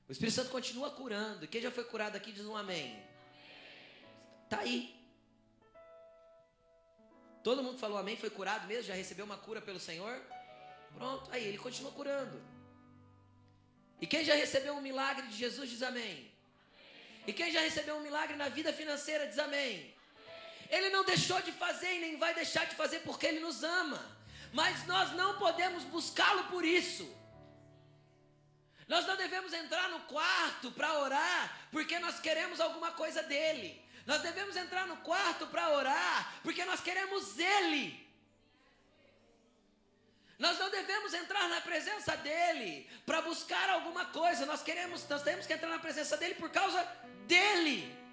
O Espírito Santo continua curando. Quem já foi curado aqui diz um amém. Tá aí. Todo mundo falou amém, foi curado mesmo, já recebeu uma cura pelo Senhor? Pronto, aí ele continua curando. E quem já recebeu um milagre de Jesus diz amém. E quem já recebeu um milagre na vida financeira diz amém. Ele não deixou de fazer e nem vai deixar de fazer porque Ele nos ama. Mas nós não podemos buscá-lo por isso. Nós não devemos entrar no quarto para orar porque nós queremos alguma coisa dele. Nós devemos entrar no quarto para orar, porque nós queremos Ele. Nós não devemos entrar na presença dele para buscar alguma coisa. Nós queremos, nós temos que entrar na presença dele por causa dele.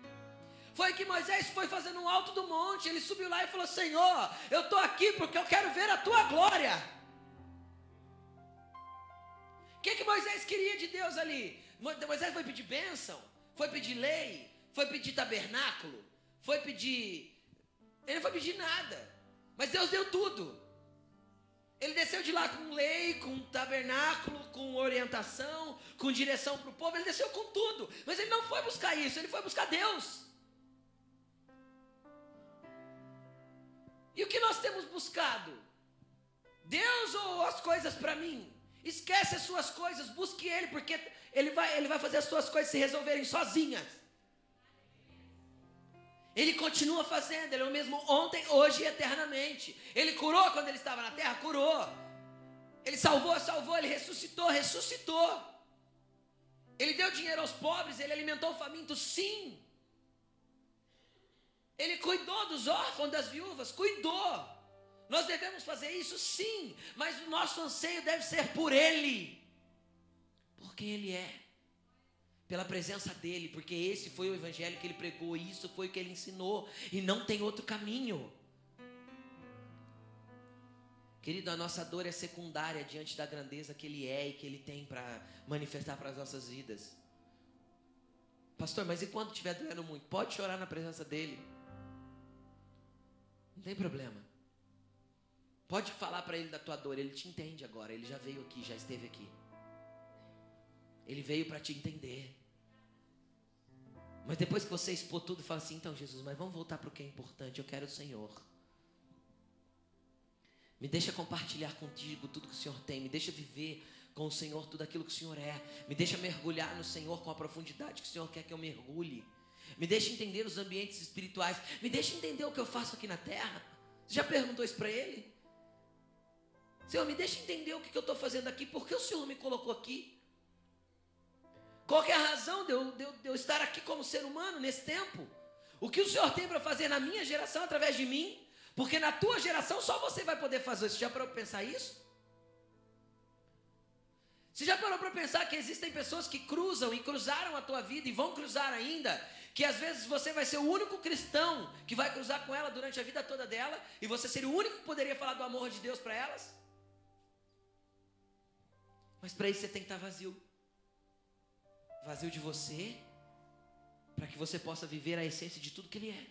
Foi que Moisés foi fazendo um alto do monte. Ele subiu lá e falou: Senhor, eu estou aqui porque eu quero ver a tua glória. O que, que Moisés queria de Deus ali? Moisés foi pedir bênção, foi pedir lei, foi pedir tabernáculo, foi pedir. Ele não foi pedir nada. Mas Deus deu tudo. Ele desceu de lá com lei, com tabernáculo, com orientação, com direção para o povo. Ele desceu com tudo. Mas ele não foi buscar isso, ele foi buscar Deus. E o que nós temos buscado? Deus ou as coisas para mim? Esquece as suas coisas, busque Ele, porque Ele vai, ele vai fazer as suas coisas se resolverem sozinhas. Ele continua fazendo, Ele é o mesmo ontem, hoje e eternamente. Ele curou quando Ele estava na terra, curou. Ele salvou, salvou, Ele ressuscitou, ressuscitou. Ele deu dinheiro aos pobres, Ele alimentou o faminto, sim. Ele cuidou dos órfãos, das viúvas, cuidou. Nós devemos fazer isso sim, mas o nosso anseio deve ser por Ele, porque Ele é pela presença dele, porque esse foi o evangelho que ele pregou, isso foi o que ele ensinou, e não tem outro caminho. Querido, a nossa dor é secundária diante da grandeza que ele é e que ele tem para manifestar para as nossas vidas. Pastor, mas e quando estiver doendo muito? Pode chorar na presença dele. Não tem problema. Pode falar para ele da tua dor, ele te entende agora. Ele já veio aqui, já esteve aqui. Ele veio para te entender. Mas depois que você expor tudo, fala assim: então, Jesus, mas vamos voltar para o que é importante. Eu quero o Senhor. Me deixa compartilhar contigo tudo que o Senhor tem. Me deixa viver com o Senhor tudo aquilo que o Senhor é. Me deixa mergulhar no Senhor com a profundidade que o Senhor quer que eu mergulhe. Me deixa entender os ambientes espirituais. Me deixa entender o que eu faço aqui na terra. Você já perguntou isso para Ele? Senhor, me deixa entender o que eu estou fazendo aqui. Por que o Senhor me colocou aqui? Qual é a razão de eu, de, de eu estar aqui como ser humano nesse tempo? O que o Senhor tem para fazer na minha geração através de mim? Porque na tua geração só você vai poder fazer isso. Já parou para pensar isso? Você já parou para pensar que existem pessoas que cruzam e cruzaram a tua vida e vão cruzar ainda? Que às vezes você vai ser o único cristão que vai cruzar com ela durante a vida toda dela e você seria o único que poderia falar do amor de Deus para elas? Mas para isso você tem que estar vazio. Vazio de você, para que você possa viver a essência de tudo que Ele é,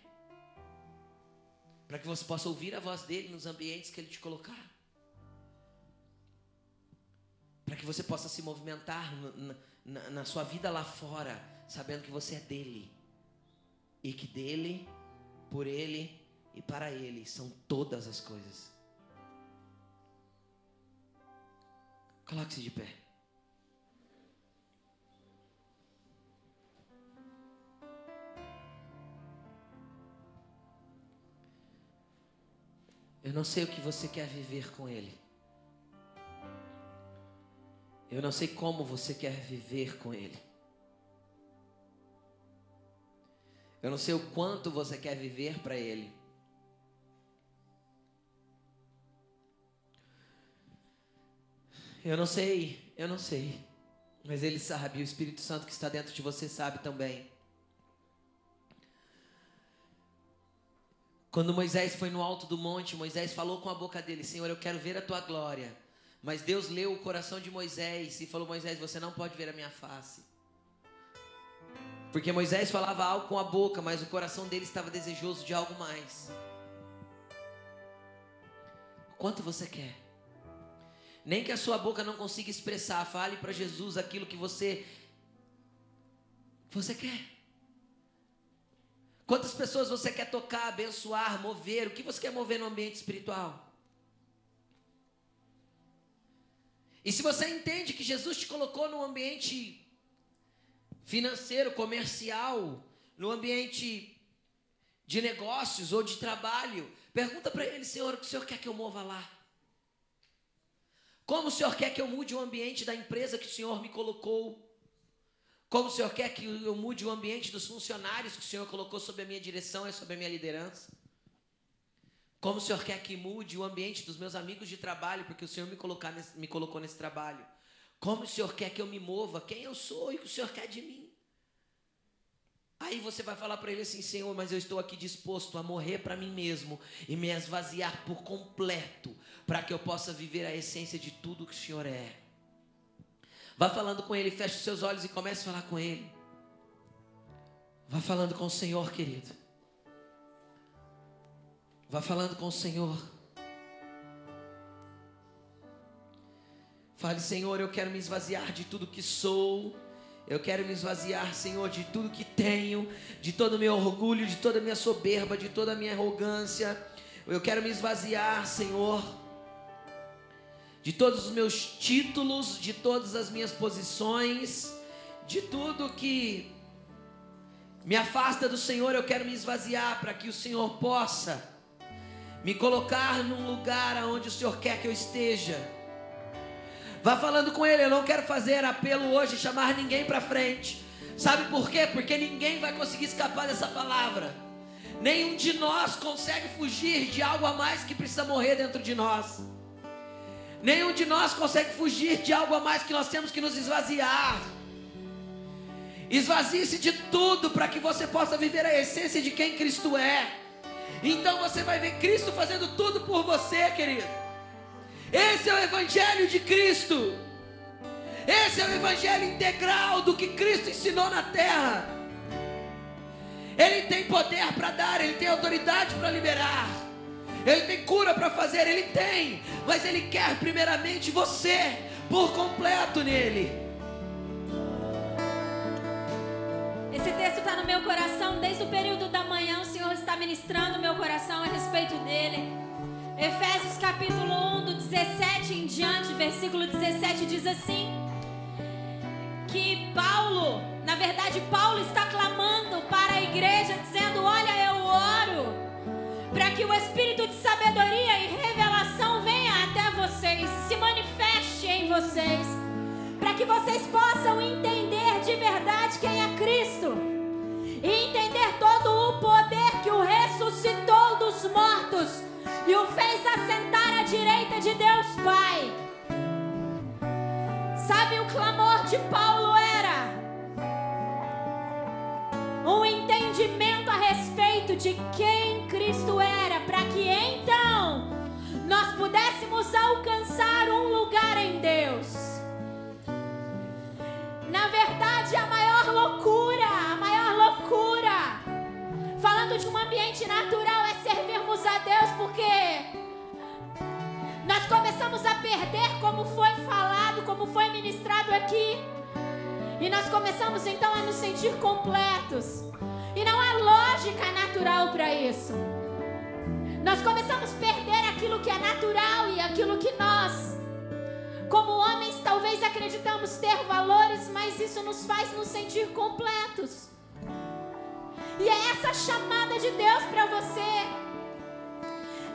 para que você possa ouvir a voz dele nos ambientes que Ele te colocar, para que você possa se movimentar na, na, na sua vida lá fora, sabendo que você é dele e que dele, por ele e para ele são todas as coisas. Coloque-se de pé. Eu não sei o que você quer viver com Ele. Eu não sei como você quer viver com Ele. Eu não sei o quanto você quer viver para Ele. Eu não sei, eu não sei. Mas Ele sabe, o Espírito Santo que está dentro de você sabe também. Quando Moisés foi no alto do monte, Moisés falou com a boca dele: Senhor, eu quero ver a tua glória. Mas Deus leu o coração de Moisés e falou: Moisés, você não pode ver a minha face. Porque Moisés falava algo com a boca, mas o coração dele estava desejoso de algo mais. Quanto você quer? Nem que a sua boca não consiga expressar, fale para Jesus aquilo que você você quer. Quantas pessoas você quer tocar, abençoar, mover? O que você quer mover no ambiente espiritual? E se você entende que Jesus te colocou no ambiente financeiro, comercial, no ambiente de negócios ou de trabalho, pergunta para ele, Senhor, o que o Senhor quer que eu mova lá? Como o Senhor quer que eu mude o ambiente da empresa que o Senhor me colocou? Como o Senhor quer que eu mude o ambiente dos funcionários que o Senhor colocou sob a minha direção e sob a minha liderança? Como o Senhor quer que mude o ambiente dos meus amigos de trabalho, porque o Senhor me, colocar nesse, me colocou nesse trabalho? Como o Senhor quer que eu me mova? Quem eu sou e o que o Senhor quer de mim? Aí você vai falar para ele assim: Senhor, mas eu estou aqui disposto a morrer para mim mesmo e me esvaziar por completo, para que eu possa viver a essência de tudo que o Senhor é. Vá falando com ele, feche os seus olhos e comece a falar com ele. Vá falando com o Senhor, querido. Vá falando com o Senhor. Fale, Senhor, eu quero me esvaziar de tudo que sou eu quero me esvaziar, Senhor, de tudo que tenho, de todo o meu orgulho, de toda a minha soberba, de toda a minha arrogância. Eu quero me esvaziar, Senhor, de todos os meus títulos, de todas as minhas posições, de tudo que me afasta do Senhor. Eu quero me esvaziar para que o Senhor possa me colocar num lugar onde o Senhor quer que eu esteja Vá falando com ele. Eu não quero fazer apelo hoje, chamar ninguém para frente. Sabe por quê? Porque ninguém vai conseguir escapar dessa palavra. Nenhum de nós consegue fugir de algo a mais que precisa morrer dentro de nós. Nenhum de nós consegue fugir de algo a mais que nós temos que nos esvaziar. Esvazie-se de tudo para que você possa viver a essência de quem Cristo é. Então você vai ver Cristo fazendo tudo por você, querido. Esse é o Evangelho de Cristo. Esse é o Evangelho integral do que Cristo ensinou na terra. Ele tem poder para dar, ele tem autoridade para liberar, ele tem cura para fazer, ele tem, mas ele quer primeiramente você por completo nele. Esse texto está no meu coração desde o período da manhã. O Senhor está ministrando meu coração a respeito dele. Efésios capítulo 1, do 17 em diante, versículo 17 diz assim: que Paulo, na verdade, Paulo está clamando para a igreja, dizendo: Olha, eu oro para que o espírito de sabedoria e revelação venha até vocês, se manifeste em vocês, para que vocês possam entender de verdade quem é Cristo e entender todo o poder que o ressuscitou dos mortos e o fez assentar à direita de Deus Pai. Sabe, o clamor de Paulo era um entendimento a respeito de quem Cristo era, para que então nós pudéssemos alcançar um lugar em Deus. Na verdade, a maior loucura, falando de um ambiente natural, é servirmos a Deus porque nós começamos a perder como foi falado, como foi ministrado aqui. E nós começamos então a nos sentir completos. E não há lógica natural para isso. Nós começamos a perder aquilo que é natural e aquilo que nós, como homens, talvez acreditamos ter valores, mas isso nos faz nos sentir completos. E é essa chamada de Deus para você.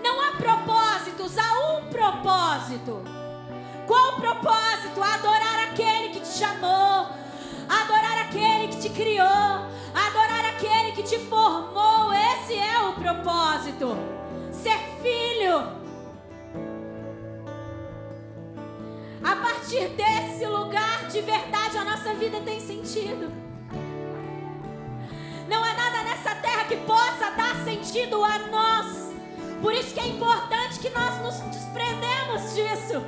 Não há propósitos, há um propósito. Qual o propósito? Adorar aquele que te chamou, adorar aquele que te criou, adorar aquele que te formou. Esse é o propósito. Ser filho. A partir desse lugar, de verdade, a nossa vida tem sentido. Não há nada nessa terra que possa dar sentido a nós por isso que é importante que nós nos desprendemos disso.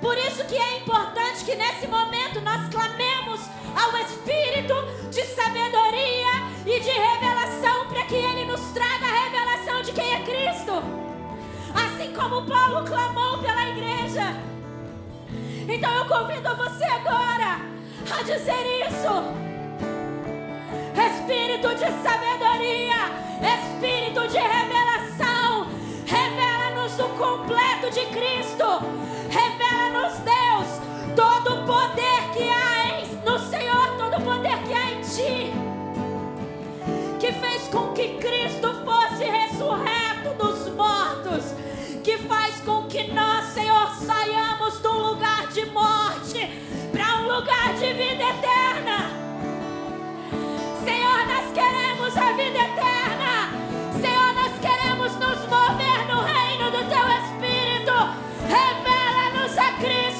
Por isso que é importante que nesse momento nós clamemos ao Espírito de sabedoria e de revelação para que Ele nos traga a revelação de quem é Cristo. Assim como Paulo clamou pela igreja. Então eu convido você agora a dizer isso. Espírito de sabedoria, Espírito de revelação, revela-nos o completo de Cristo, revela-nos, Deus, todo o poder que há em, no Senhor, todo o poder que há em Ti, que fez com que Cristo fosse ressurreto dos mortos, que faz com que nós, Senhor, saiamos um lugar de morte para um lugar de vida nós queremos a vida eterna. Senhor, nós queremos nos mover no reino do teu Espírito. Revela-nos a Cristo.